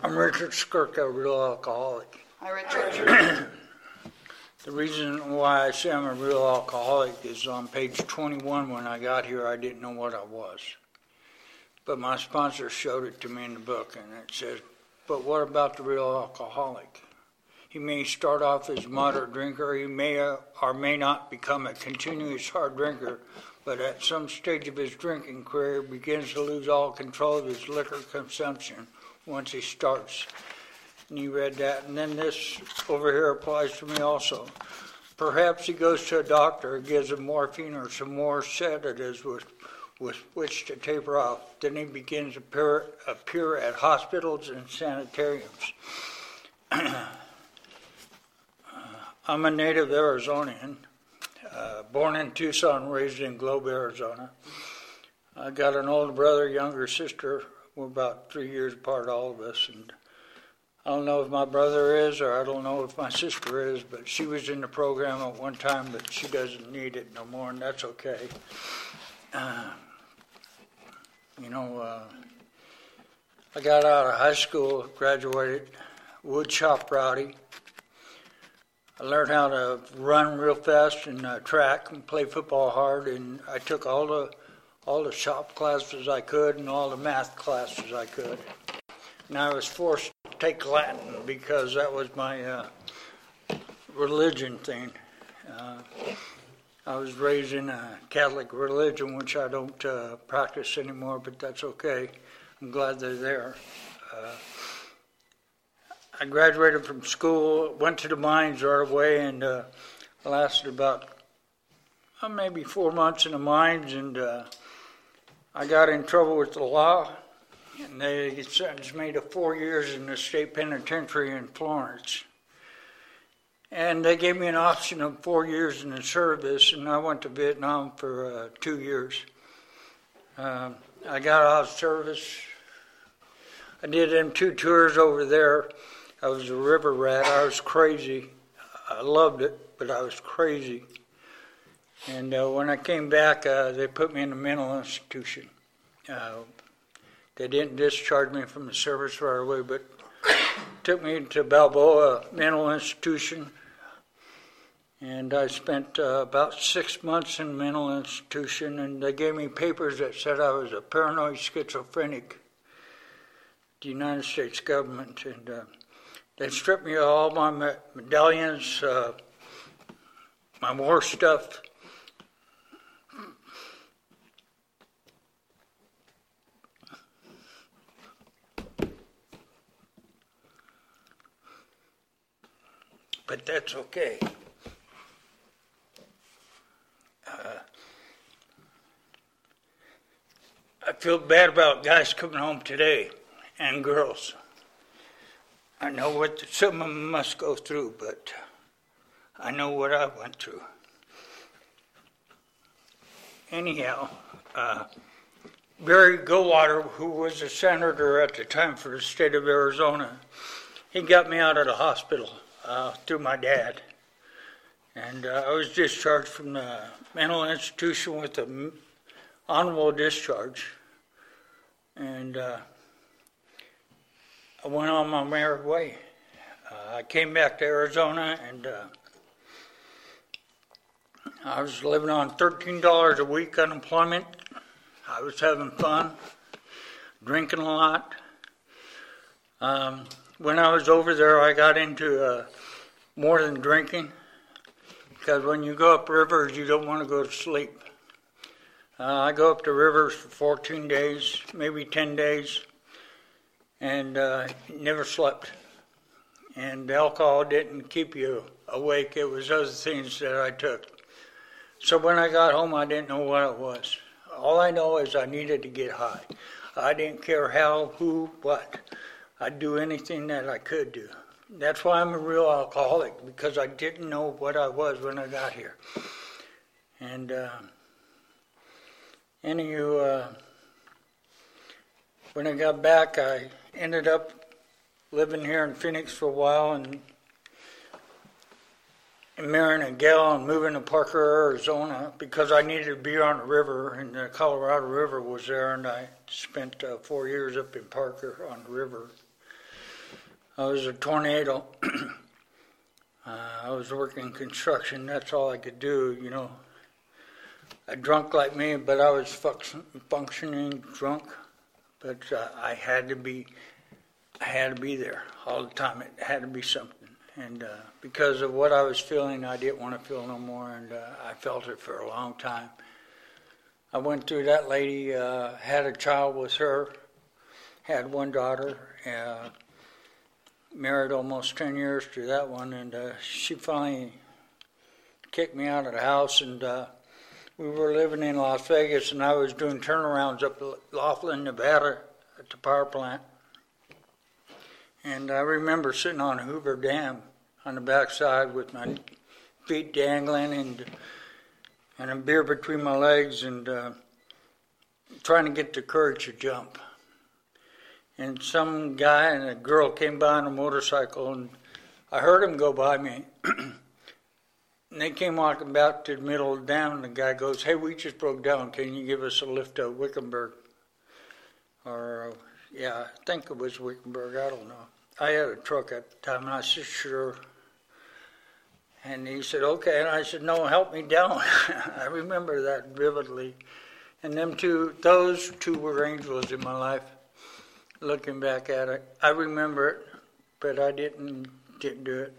I'm Richard Skurka, a real alcoholic. Hi, Richard. The reason why I say I'm a real alcoholic is on page 21. When I got here, I didn't know what I was. But my sponsor showed it to me in the book, and it says, But what about the real alcoholic? He may start off as a moderate drinker, he may or may not become a continuous hard drinker, but at some stage of his drinking career begins to lose all control of his liquor consumption once he starts. And you read that. And then this over here applies to me also. Perhaps he goes to a doctor, gives him morphine or some more sedatives with, with which to taper off. Then he begins to appear, appear at hospitals and sanitariums. I'm a native Arizonian, uh, born in Tucson, raised in Globe, Arizona. I got an older brother, younger sister. We're about three years apart, all of us, and I don't know if my brother is, or I don't know if my sister is, but she was in the program at one time, but she doesn't need it no more, and that's okay. Uh, you know, uh, I got out of high school, graduated, wood shop rowdy. I learned how to run real fast and uh, track and play football hard, and I took all the all the shop classes I could and all the math classes I could. And I was forced to take Latin because that was my uh, religion thing. Uh, I was raised in a Catholic religion, which I don't uh, practice anymore, but that's okay. I'm glad they're there. Uh, I graduated from school, went to the mines right away, and uh, lasted about uh, maybe four months in the mines, and I got in trouble with the law and they sentenced me to four years in the state penitentiary in Florence. And they gave me an option of four years in the service, and I went to Vietnam for uh, two years. Uh, I got out of service. I did them two tours over there. I was a river rat. I was crazy. I loved it, but I was crazy. And uh, when I came back, uh, they put me in a mental institution. Uh, they didn't discharge me from the service right away, but took me to Balboa Mental Institution. And I spent uh, about six months in mental institution, and they gave me papers that said I was a paranoid schizophrenic. The United States government, and uh, they stripped me of all my medallions, uh, my war stuff, but that's okay. Uh, I feel bad about guys coming home today and girls. I know what some of them must go through, but I know what I went through. Anyhow, uh, Barry Goldwater, who was a senator at the time for the state of Arizona, he got me out of the hospital uh, through my dad. And uh, I was discharged from the mental institution with an honorable discharge. And uh, I went on my merry way. Uh, I came back to Arizona and uh, I was living on $13 a week unemployment. I was having fun, drinking a lot. Um, when I was over there, I got into uh, more than drinking because when you go up rivers, you don't want to go to sleep. Uh, I go up the rivers for 14 days, maybe 10 days, and uh, never slept. And alcohol didn't keep you awake, it was other things that I took. So when I got home, I didn't know what it was. All I know is I needed to get high. I didn't care how, who, what. I'd do anything that I could do. That's why I'm a real alcoholic because I didn't know what I was when I got here. And uh, any you, uh, when I got back, I ended up living here in Phoenix for a while and, and marrying a gal and moving to Parker, Arizona because I needed to be on the river and the Colorado River was there and I spent uh, four years up in Parker on the river. I was a tornado. uh, I was working construction. That's all I could do, you know. A drunk like me, but I was functioning drunk. But uh, I had to be, I had to be there all the time. It had to be something. And uh, because of what I was feeling, I didn't want to feel no more, and uh, I felt it for a long time. I went through that lady, uh, had a child with her, had one daughter, uh, married almost 10 years to that one, and uh, she finally kicked me out of the house. And uh, we were living in Las Vegas, and I was doing turnarounds up Laughlin, Nevada at the power plant. And I remember sitting on Hoover Dam on the backside with my feet dangling and and a beer between my legs and uh, trying to get the courage to jump. And some guy and a girl came by on a motorcycle, and I heard them go by me. and they came walking back to the middle of the dam, and the guy goes, Hey, we just broke down. Can you give us a lift to Wickenburg? Or, uh, yeah, I think it was Wickenburg. I don't know. I had a truck at the time, and I said, Sure. And he said, okay. And I said, no, help me down. I remember that vividly. And them two, those two were angels in my life. Looking back at it, I remember it, but I didn't didn't do it.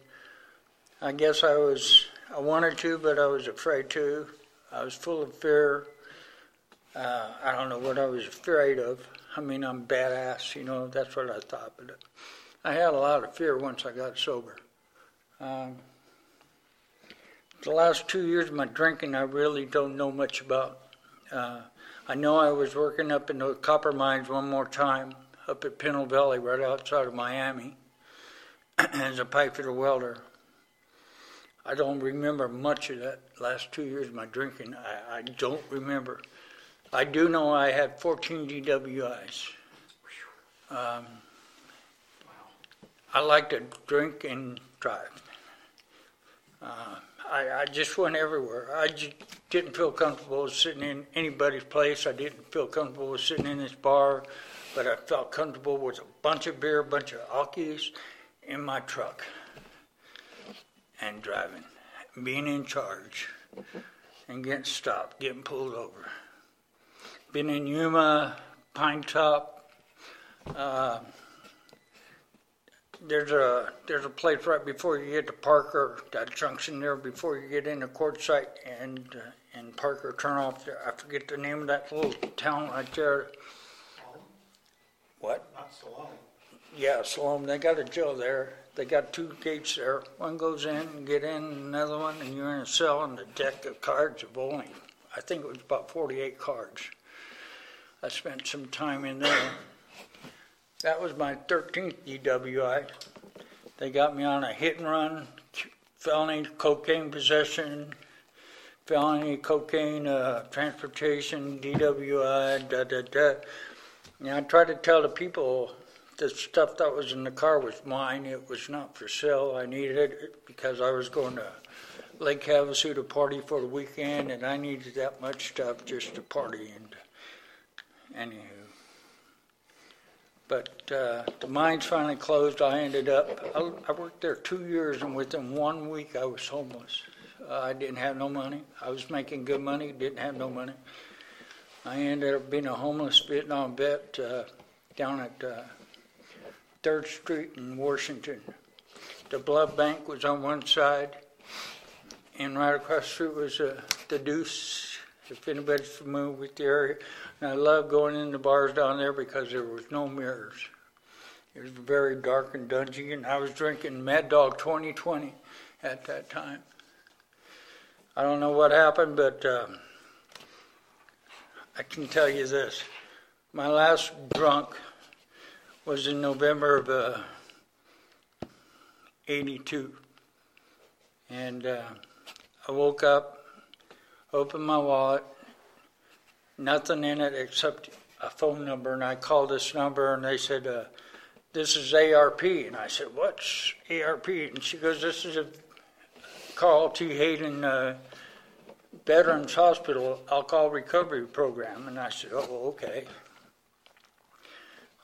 I guess I was I wanted to, but I was afraid to. I was full of fear. Uh, I don't know what I was afraid of. I mean, I'm badass, you know. That's what I thought, but I had a lot of fear once I got sober. Um, the last two years of my drinking, I really don't know much about. Uh, I know I was working up in the copper mines one more time up at Pinto Valley, right outside of Miami, as a pipe fitter welder. I don't remember much of that last two years of my drinking. I, I don't remember. I do know I had 14 DWIs. Um, I like to drink and drive. Uh, I, I just went everywhere. I just didn't feel comfortable sitting in anybody's place. I didn't feel comfortable sitting in this bar, but I felt comfortable with a bunch of beer, a bunch of alkies in my truck and driving, being in charge and getting stopped, getting pulled over. Been in Yuma, Pine Top, uh, there's a there's a place right before you get to Parker, that junction there before you get into Quartzsite and uh, and Parker turn off there. I forget the name of that little town right there. What? Not Salome. Yeah, Salome. They got a jail there. They got two gates there. One goes in get in, another one, and you're in a cell. And the deck of cards of only, I think it was about 48 cards. I spent some time in there. That was my 13th DWI. They got me on a hit and run, felony cocaine possession, felony cocaine uh, transportation, DWI, da da da. And I tried to tell the people the stuff that was in the car was mine. It was not for sale. I needed it because I was going to Lake Havasu to party for the weekend, and I needed that much stuff just to party. And anywho. But uh, the mines finally closed. I ended up, I, I, worked there two years, and within one week, I was homeless. Uh, I didn't have no money. I was making good money, didn't have no money. I ended up being a homeless Vietnam vet uh, down at uh, 3rd Street in Washington. The blood bank was on one side, and right across the street was uh, the Deuce, if anybody's familiar with the area. And I loved going in the bars down there because there was no mirrors. It was very dark and dungy, and I was drinking Mad Dog 2020 at that time. I don't know what happened, but um, I can tell you this. My last drunk was in November of uh, 82. And uh, I woke up, opened my wallet, nothing in it except a phone number. And I called this number, and they said, uh, "This is ARP." And I said, "What's ARP?" And she goes, "This is a call to Hayden uh, Veterans Hospital Alcohol Recovery Program." And I said, "Oh, okay."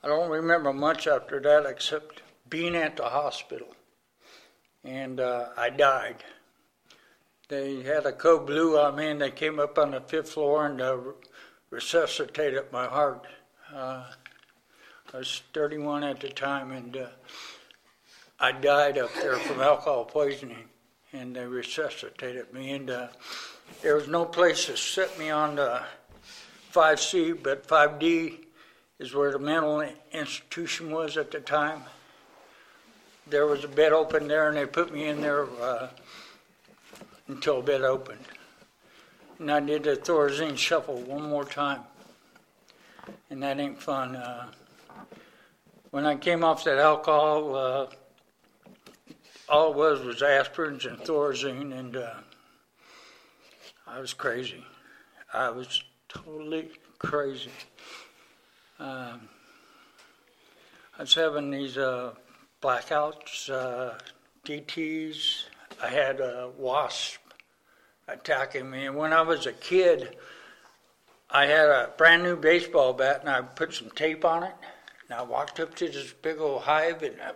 I don't remember much after that except being at the hospital, and uh, I died. They had a code blue on me, and they came up on the fifth floor and uh, resuscitated my heart. Uh, I was 31 at the time, and uh, I died up there from alcohol poisoning, and they resuscitated me. And uh, there was no place to set me on the 5C, but 5D is where the mental institution was at the time. There was a bed open there, and they put me in there uh, until bed opened. And I did the Thorazine shuffle one more time, and that ain't fun. Uh, when I came off that alcohol, uh, all it was was aspirins and Thorazine, and uh, I was crazy. I was totally crazy. Um, I was having these uh, blackouts, uh, DTs. I had a wasp attacking me. And when I was a kid, I had a brand new baseball bat and I put some tape on it. And I walked up to this big old hive and, I,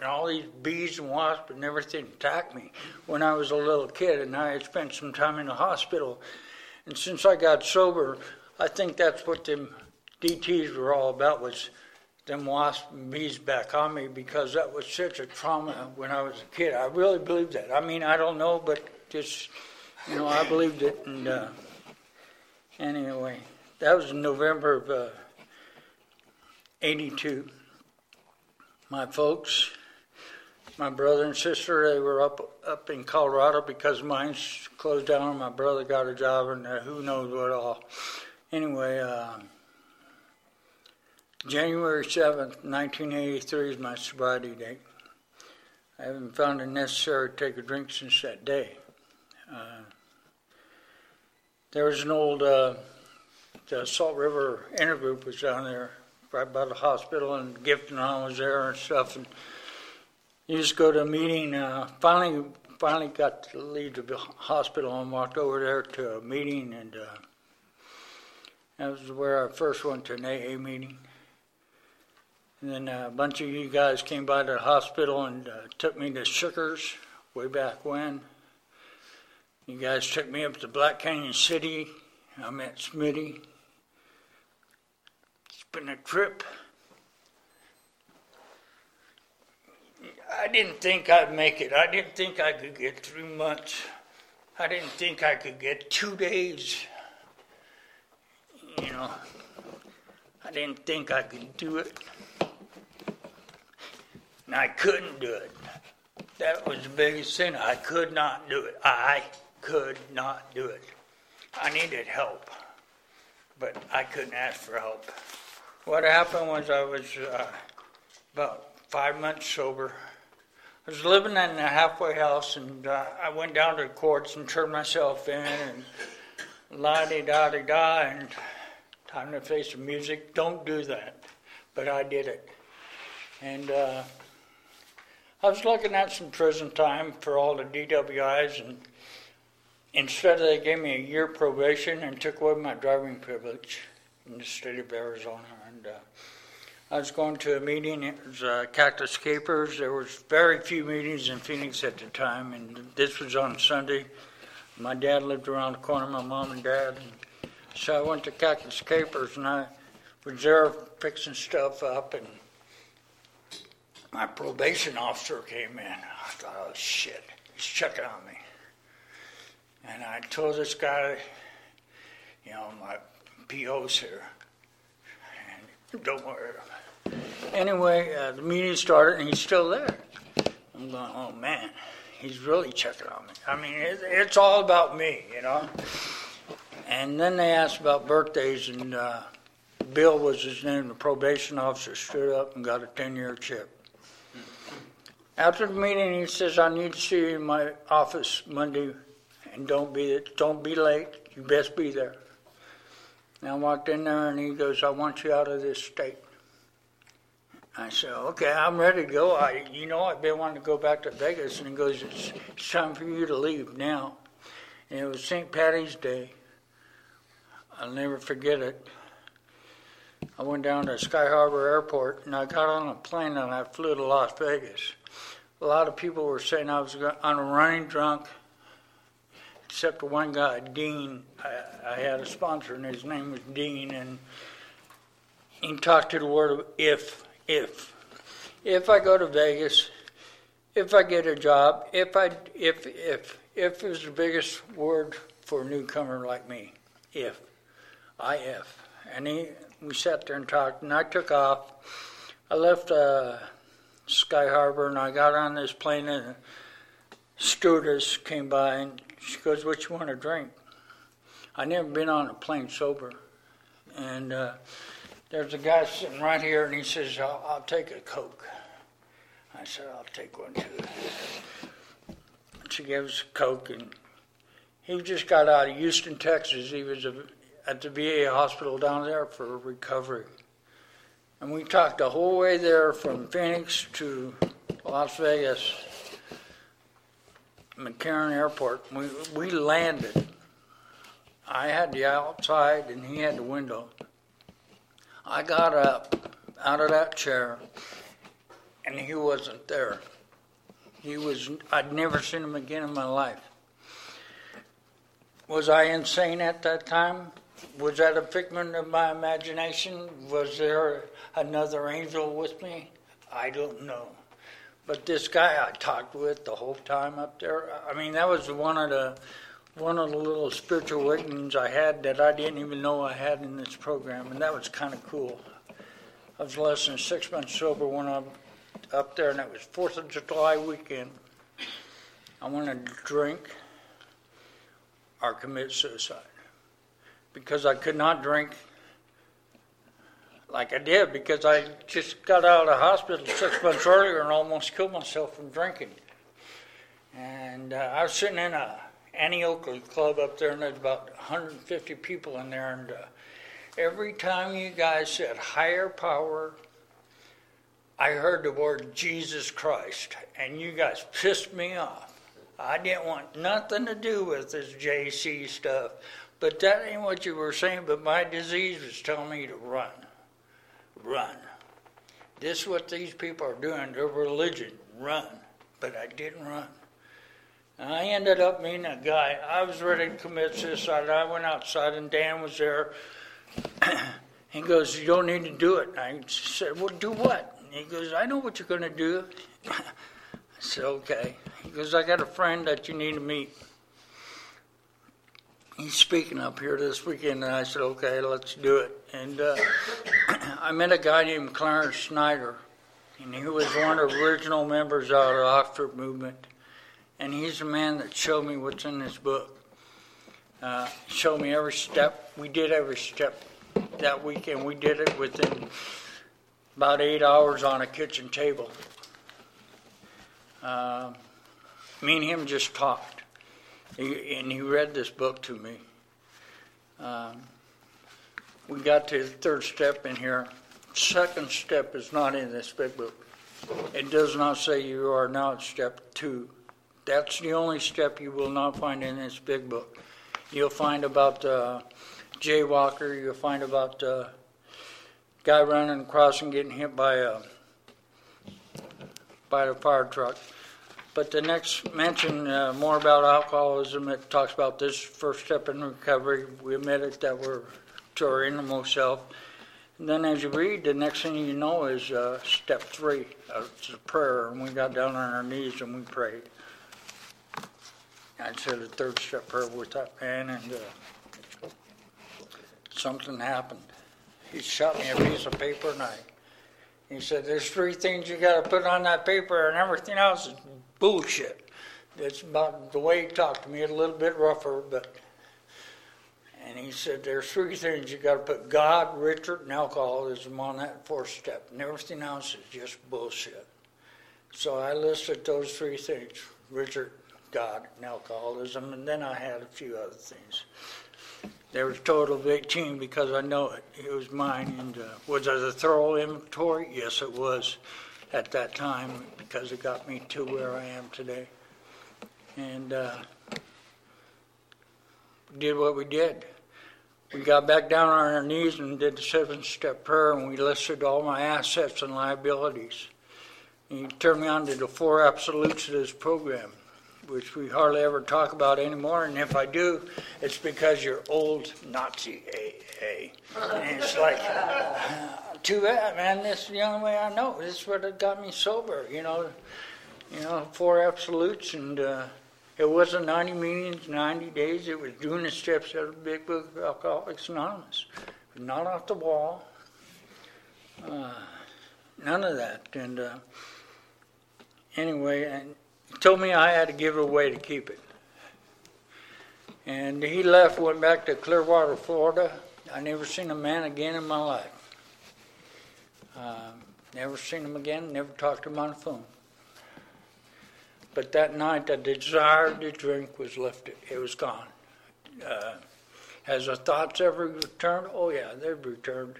and all these bees and wasps and everything attacked me when I was a little kid. And I had spent some time in the hospital. And since I got sober, I think that's what them DTs were all about was them wasps and bees back on me because that was such a trauma when I was a kid. I really believe that. I mean, I don't know, but just, you know, I believed it. And uh, anyway, that was in November of uh, 82. My folks, my brother and sister, they were up up in Colorado because mine's closed down. My brother got a job, and who knows what all. Anyway, uh, January 7th, 1983 is my sobriety date. I haven't found it necessary to take a drink since that day. Uh, there was an old, uh, the Salt River Intergroup was down there right by the hospital, and Gifton was there and stuff. And you just go to a meeting. Uh, finally, finally got to leave the hospital and walked over there to a meeting, and uh, that was where I first went to an AA meeting. And then a bunch of you guys came by the hospital and uh, took me to Shookers way back when. You guys took me up to Black Canyon City. I met Smitty. It's been a trip. I didn't think I'd make it. I didn't think I could get three months. I didn't think I could get two days. You know, I didn't think I could do it. And I couldn't do it. That was the biggest thing. I could not do it. I could not do it. I needed help, but I couldn't ask for help. What happened was I was uh, about five months sober. I was living in a halfway house, and uh, I went down to the courts and turned myself in, and la di da di da, and time to face the music. Don't do that, but I did it, and. Uh, I was looking at some prison time for all the DWIs, and instead they gave me a year probation and took away my driving privilege in the state of Arizona. And uh, I was going to a meeting. It was uh, Cactus Capers. There was very few meetings in Phoenix at the time, and this was on Sunday. My dad lived around the corner, my mom and dad. And so I went to Cactus Capers, and I was there fixing stuff up and my probation officer came in. I thought, oh shit, he's checking on me. And I told this guy, you know, my PO's here. And don't worry. Anyway, uh, the meeting started and he's still there. I'm going, oh man, he's really checking on me. I mean, it, it's all about me, you know. And then they asked about birthdays, and uh, Bill was his name. The probation officer stood up and got a 10 year chip. After the meeting, he says, I need to see you in my office Monday, and don't be, don't be late. You best be there. And I walked in there, and he goes, I want you out of this state. I said, okay, I'm ready to go. I, you know, I've been wanting to go back to Vegas. And he goes, it's, it's time for you to leave now. And it was St. Patty's Day. I'll never forget it. I went down to Sky Harbor Airport and I got on a plane and I flew to Las Vegas. A lot of people were saying I was on a running drunk, except for one guy, Dean. I, I had a sponsor and his name was Dean, and he talked to the word of if, if. If I go to Vegas, if I get a job, if I, if, if, if is the biggest word for a newcomer like me. If. I-F. And he, we sat there and talked, and I took off. I left uh, Sky Harbor, and I got on this plane, and stewardess came by, and she goes, "What you want to drink?" I never been on a plane sober, and uh, there's a guy sitting right here, and he says, "I'll, I'll take a Coke." I said, "I'll take one too." She a Coke, and he just got out of Houston, Texas. He was a at the VA hospital down there for recovery. And we talked the whole way there from Phoenix to Las Vegas, McCarran Airport. We, we landed. I had the outside and he had the window. I got up out of that chair and he wasn't there. He was, I'd never seen him again in my life. Was I insane at that time? Was that a figment of my imagination? Was there another angel with me? I don't know. But this guy I talked with the whole time up there, I mean, that was one of the one of the little spiritual awakenings I had that I didn't even know I had in this program, and that was kind of cool. I was less than six months sober when I'm up there, and it was Fourth of July weekend. I wanted to drink or commit suicide because I could not drink like I did because I just got out of the hospital six months earlier and almost killed myself from drinking. And uh, I was sitting in a Annie Oakley club up there, and there's about 150 people in there. And uh, every time you guys said higher power, I heard the word Jesus Christ, and you guys pissed me off. I didn't want nothing to do with this JC stuff. But that ain't what you were saying, but my disease was telling me to run. Run. This is what these people are doing, their religion. Run. But I didn't run. And I ended up meeting a guy. I was ready to commit suicide. I went outside and Dan was there. he goes, You don't need to do it. I said, Well, do what? And he goes, I know what you're going to do. I said, Okay. He goes, I got a friend that you need to meet he's speaking up here this weekend, and I said, okay, let's do it. And uh, I met a guy named Clarence Snyder, and he was one of the original members of the Oxford movement. And he's the man that showed me what's in this book. Uh, showed me every step. We did every step that weekend. We did it within about eight hours on a kitchen table. Uh, me and him just talked. He, and he read this book to me. Um, we got to the third step in here. Second step is not in this big book. It does not say you are now at step two. That's the only step you will not find in this big book. You'll find about uh, jaywalker. You'll find about uh, guy running across and getting hit by a by the fire truck. But the next mention uh, more about alcoholism, it talks about this first step in recovery. We admit it that we're to our innermost self. And then as you read, the next thing you know is uh, step three. Uh, it's a prayer, and we got down on our knees and we prayed. I said a third step prayer with that man, and uh, something happened. He shot me a piece of paper, and I, he said, "There's three things you got to put on that paper, and everything else is bullshit. That's about the way he talked to me, a little bit rougher, but. And he said, There's three things you got to put God, Richard, and alcoholism on that fourth step, and everything else is just bullshit. So I listed those three things Richard, God, and alcoholism, and then I had a few other things. There was a total of 18 because I know it. It was mine. And uh, was it a thorough inventory? Yes, it was at that time because it got me to where I am today. And uh, did what we did. we got back down on our knees and did the seven step prayer, and we listed all my assets and liabilities. And he turned me on to the four absolutes of this program, which we hardly ever talk about anymore. And if I do, it's because you're old Nazi AA. And it's like, too bad, man. This is the only way I know. This is what got me sober, you know. You know, four absolutes, and uh, it wasn't 90 meetings, 90 days. It was doing the steps out of the Big Book of Alcoholics Anonymous. Not off the wall. Uh, none of that. And uh, anyway, and told me I had to give it away to keep it. And he left, went back to Clearwater, Florida. I never seen a man again in my life. Uh, never seen him again, never talked to him on the phone. But that night, the desire to drink was lifted. It was gone. Uh, has the thoughts ever returned? Oh, yeah, they've returned.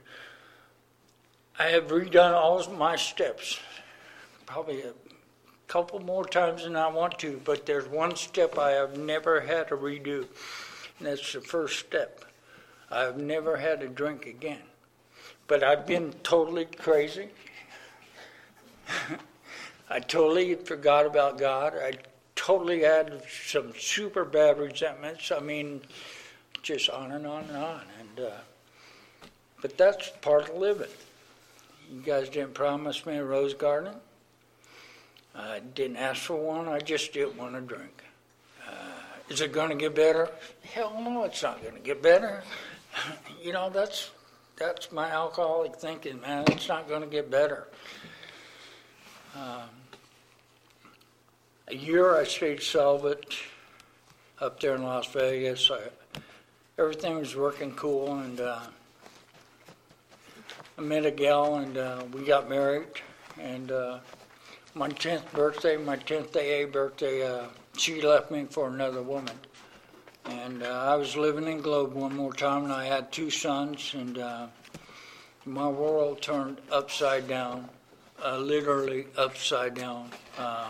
I have redone all my steps, probably couple more times than I want to, but there's one step I have never had to redo, and that's the first step. I've never had to drink again. But I've been totally crazy. I totally forgot about God. I totally had some super bad resentments. I mean, just on and on and on. And uh, but that's part of living. You guys didn't promise me a rose garden. I didn't ask for one. I just didn't want to drink. Uh, is it going to get better? Hell no, it's not going to get better. you know, that's that's my alcoholic thinking, man. It's not going to get better. Um, a year I stayed celibate up there in Las Vegas. I, everything was working cool, and uh, I met a gal, and uh, we got married. And uh, my 10th birthday, my 10th AA birthday, uh, she left me for another woman. And uh, I was living in Globe one more time, and I had two sons, and uh, my world turned upside down, uh, literally upside down. Uh,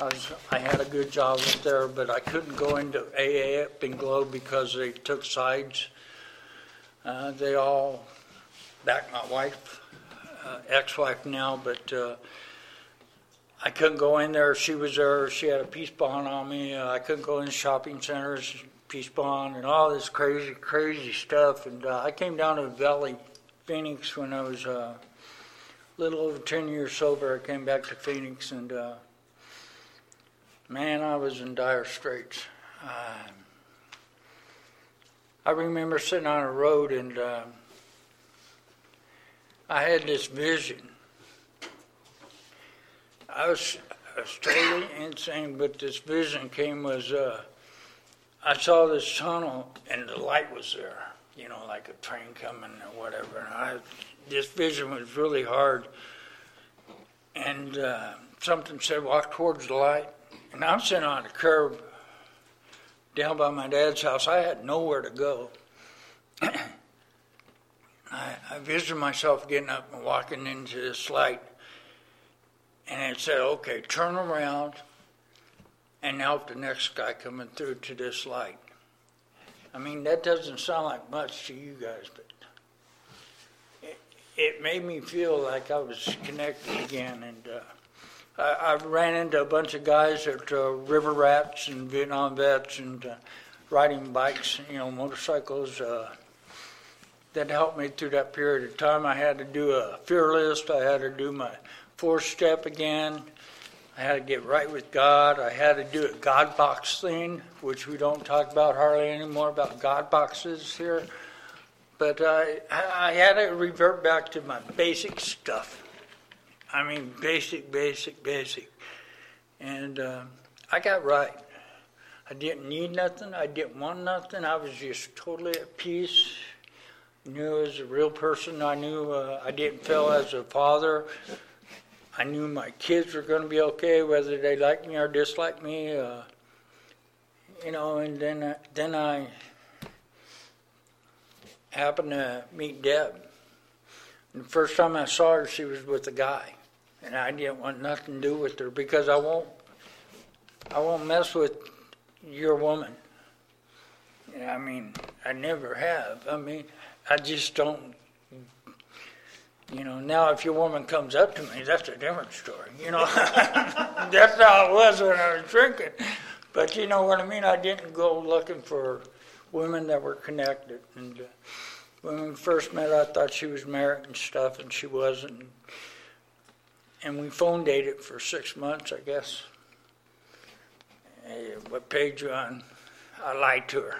I, was, I had a good job up there, but I couldn't go into AA up in Globe because they took sides. Uh, they all backed my wife, ex-wife now, but I couldn't go in there. She was there. She had a peace bond on me. Uh, I couldn't go in shopping centers, peace bond, and all this crazy, crazy stuff. And uh, I came down to the Valley, Phoenix, when I was uh, a little over 10 years sober. I came back to Phoenix, and uh, man, I was in dire straits. Uh, I remember sitting on a road, and uh, I had this vision. I was, totally insane, but this vision came was uh, I saw this tunnel and the light was there, you know, like a train coming or whatever. And I, this vision was really hard, and uh, something said, "Walk towards the light." And I'm sitting on a curb down by my dad's house. I had nowhere to go. I, I visited myself getting up and walking into this light and it said, okay, turn around and help the next guy coming through to this light. I mean, that doesn't sound like much to you guys, but it, it made me feel like I was connected again. And uh, I, I ran into a bunch of guys that uh, river rats and Vietnam vets and uh, riding bikes, you know, motorcycles. Uh, that helped me through that period of time. I had to do a fear list. I had to do my four step again. I had to get right with God. I had to do a God box thing, which we don't talk about hardly anymore about God boxes here. But I, I had to revert back to my basic stuff. I mean, basic, basic, basic. And uh, I got right. I didn't need nothing. I didn't want nothing. I was just totally at peace. Knew as a real person. I knew uh, I didn't feel as a father I knew my kids were going to be okay, whether they liked me or disliked me. Uh, you know, and then uh, then I happened to meet Deb. And the first time I saw her, she was with a guy, and I didn't want nothing to do with her because I won't I won't mess with your woman. I mean, I never have. I mean, I just don't. You know, now if your woman comes up to me, that's a different story. You know, that's how it was when I was drinking. But you know what I mean? I didn't go looking for women that were connected. And uh, when we first met, I thought she was married and stuff, and she wasn't. And we phone dated for six months, I guess. Hey, what page you on? I lied to her.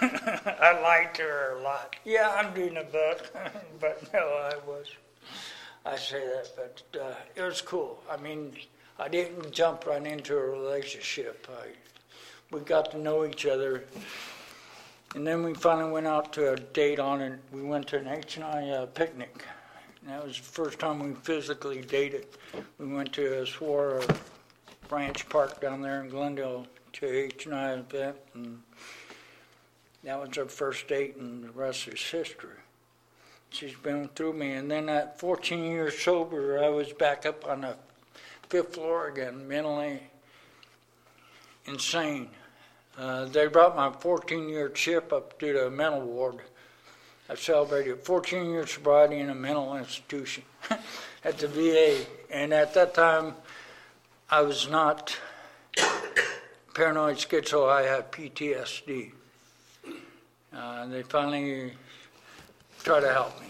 I lied to her a lot. Yeah, I'm doing a book, but no, I was. I say that, but uh, it was cool. I mean, I didn't jump right into a relationship. I, we got to know each other, and then we finally went out to a date on it. We went to an H and I uh, picnic. And that was the first time we physically dated. We went to a Sahuaro Ranch Park down there in Glendale to H and I event, and that was our first date, and the rest is history. She's been through me, and then at 14 years sober, I was back up on the fifth floor again, mentally insane. Uh, they brought my 14-year chip up to the mental ward. I celebrated 14 years sobriety in a mental institution at the VA, and at that time, I was not paranoid schizo. I have PTSD. Uh, they finally tried to help me.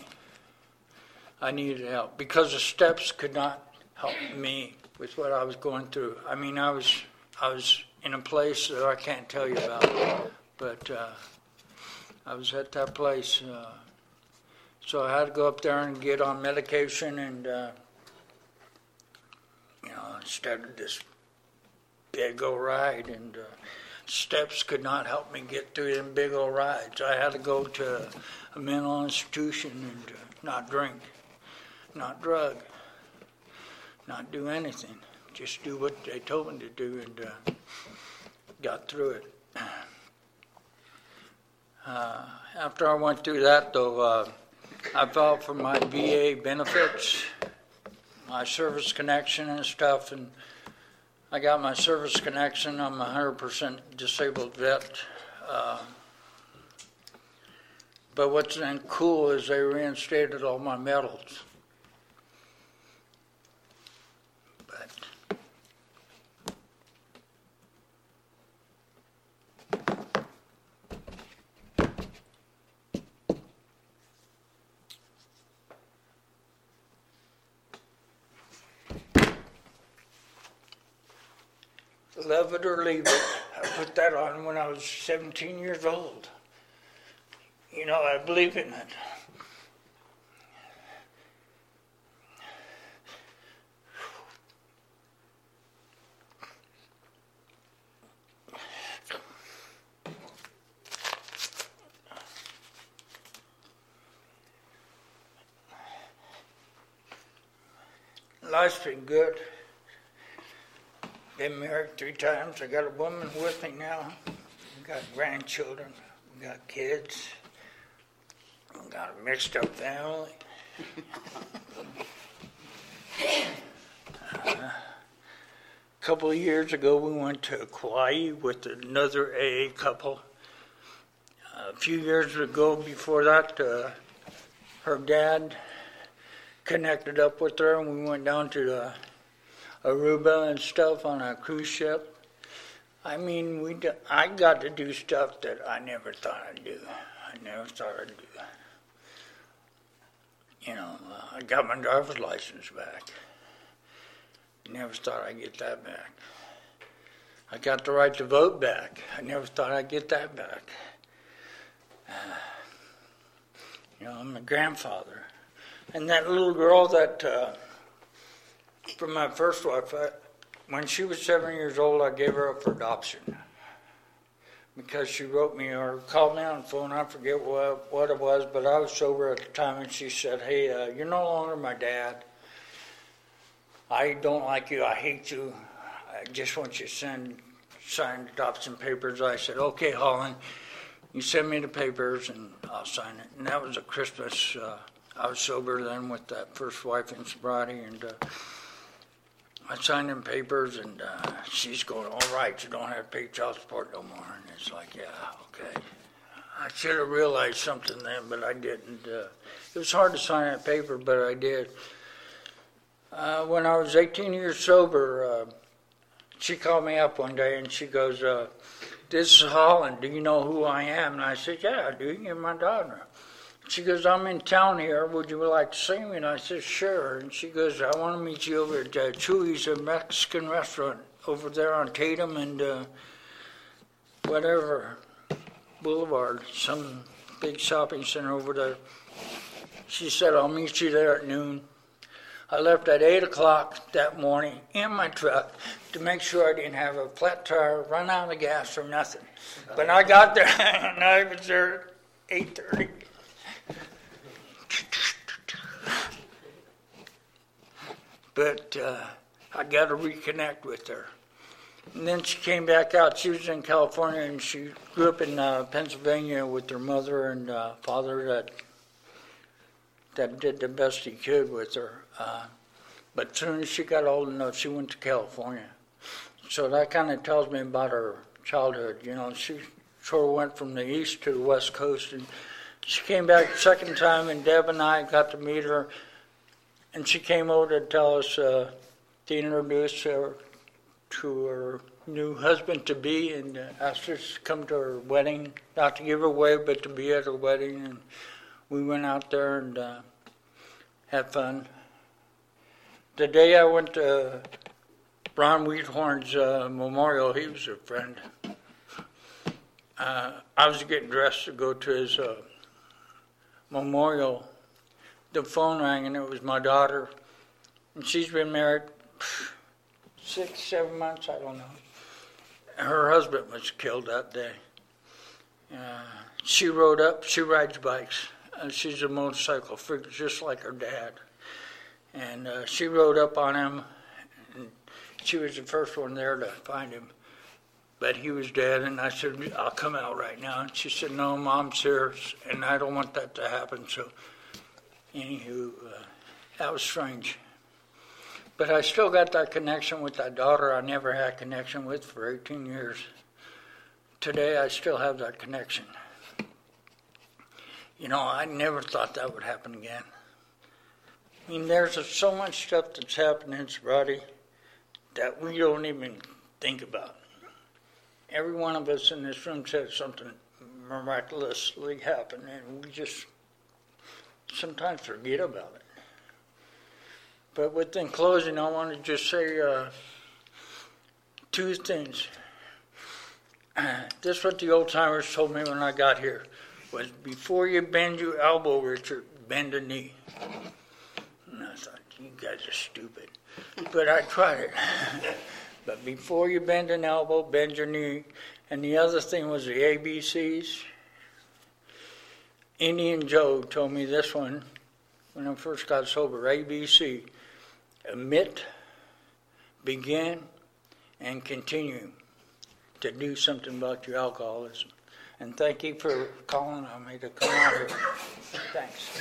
I needed help because the steps could not help me with what I was going through. I mean, I was I was in a place that I can't tell you about, but uh, I was at that place. Uh, so I had to go up there and get on medication, and uh, you know, started this big old ride, and uh, steps could not help me get through them big old rides. I had to go to a mental institution and uh, not drink, not drug, not do anything. Just do what they told me to do, and uh, got through it. Uh, after I went through that, though, uh, I filed for my VA benefits, my service connection and stuff, and I got my service connection. I'm a 100% disabled vet. Uh, but what's cool is they reinstated all my medals. But love it or leave it. I put that on when I was 17 years old. You know, I believe in it. Life's been good. Married three times. I got a woman with me now. We got grandchildren. We got kids. We got a mixed up family. Uh, a couple of years ago, we went to Kauai with another AA couple. A few years ago, before that, uh, her dad connected up with her, and we went down to uh, Aruba and stuff on a cruise ship. I mean, we do, I got to do stuff that I never thought I'd do. I never thought I'd do. You know, uh, I got my driver's license back. Never thought I'd get that back. I got the right to vote back. I never thought I'd get that back. Uh, you know, I'm a grandfather. And that little girl that, uh, from my first wife, I, when she was seven years old, I gave her up for adoption. Because she wrote me or called me on the phone, I forget what, what it was, but I was sober at the time, and she said, Hey, uh, you're no longer my dad. I don't like you, I hate you. I just want you to send signed adoption papers. I said, Okay, Holland, you send me the papers and I'll sign it. And that was a Christmas. Uh, I was sober then with that first wife in sobriety, and uh, I signed them papers, and uh, she's going, "All right, you don't have to pay child support no more." And it's like, "Yeah, okay." I should have realized something then, but I didn't. Uh, it was hard to sign that paper, but I did. Uh, when I was 18 years sober, uh, she called me up one day and she goes, uh, This is Holland. Do you know who I am? And I said, Yeah, I do. You're my daughter. She goes, I'm in town here. Would you like to see me? And I said, Sure. And she goes, I want to meet you over at uh, Chuy's, a Mexican restaurant over there on Tatum and uh, whatever Boulevard, some big shopping center over there. She said, I'll meet you there at noon. I left at 8 o'clock that morning in my truck to make sure I didn't have a flat tire, run out of gas, or nothing. But I got there, and I was there at 8.30. But uh, I got to reconnect with her. And then she came back out. She was in California, and she grew up in uh, Pennsylvania with her mother and uh, father that that did the best he could with her. Uh, but soon as she got old enough, she went to California. So that kind of tells me about her childhood. You know, she sort of went from the east to the west coast, and she came back second time, and Deb and I got to meet her, and she came over to tell us uh, to introduce her to her new husband to be, and asked us to come to her wedding, not to give her away, but to be at her wedding, and we went out there and uh, had fun. The day I went to Ron Wheathorn's uh, memorial, he was a friend. Uh, I was getting dressed to go to his uh, memorial. The phone rang, and it was my daughter. And she's been married six, seven months, I don't know. Her husband was killed that day. Uh, she rode up, she rides bikes. Uh, she's a motorcycle freak, just like her dad. And uh, she rode up on him, and she was the first one there to find him. But he was dead, and I said, I'll come out right now. And she said, No, Mom's here, and I don't want that to happen. So, anywho, uh, that was strange. But I still got that connection with that daughter I never had connection with for 18 years. Today, I still have that connection. You know, I never thought that would happen again. I mean, there's so much stuff that's happening in sobriety that we don't even think about. Every one of us in this room said something miraculously happened, and we just sometimes forget about it. But within closing, I want to just say uh, two things. this is what the old timers told me when I got here was before you bend your elbow, Richard, bend a knee. And I thought, you guys are stupid. But I tried it. but before you bend an elbow, bend your knee. And the other thing was the ABCs. Indian Joe told me this one when I first got sober ABC admit, begin, and continue to do something about your alcoholism. And thank you for calling on me to come out here. Thanks.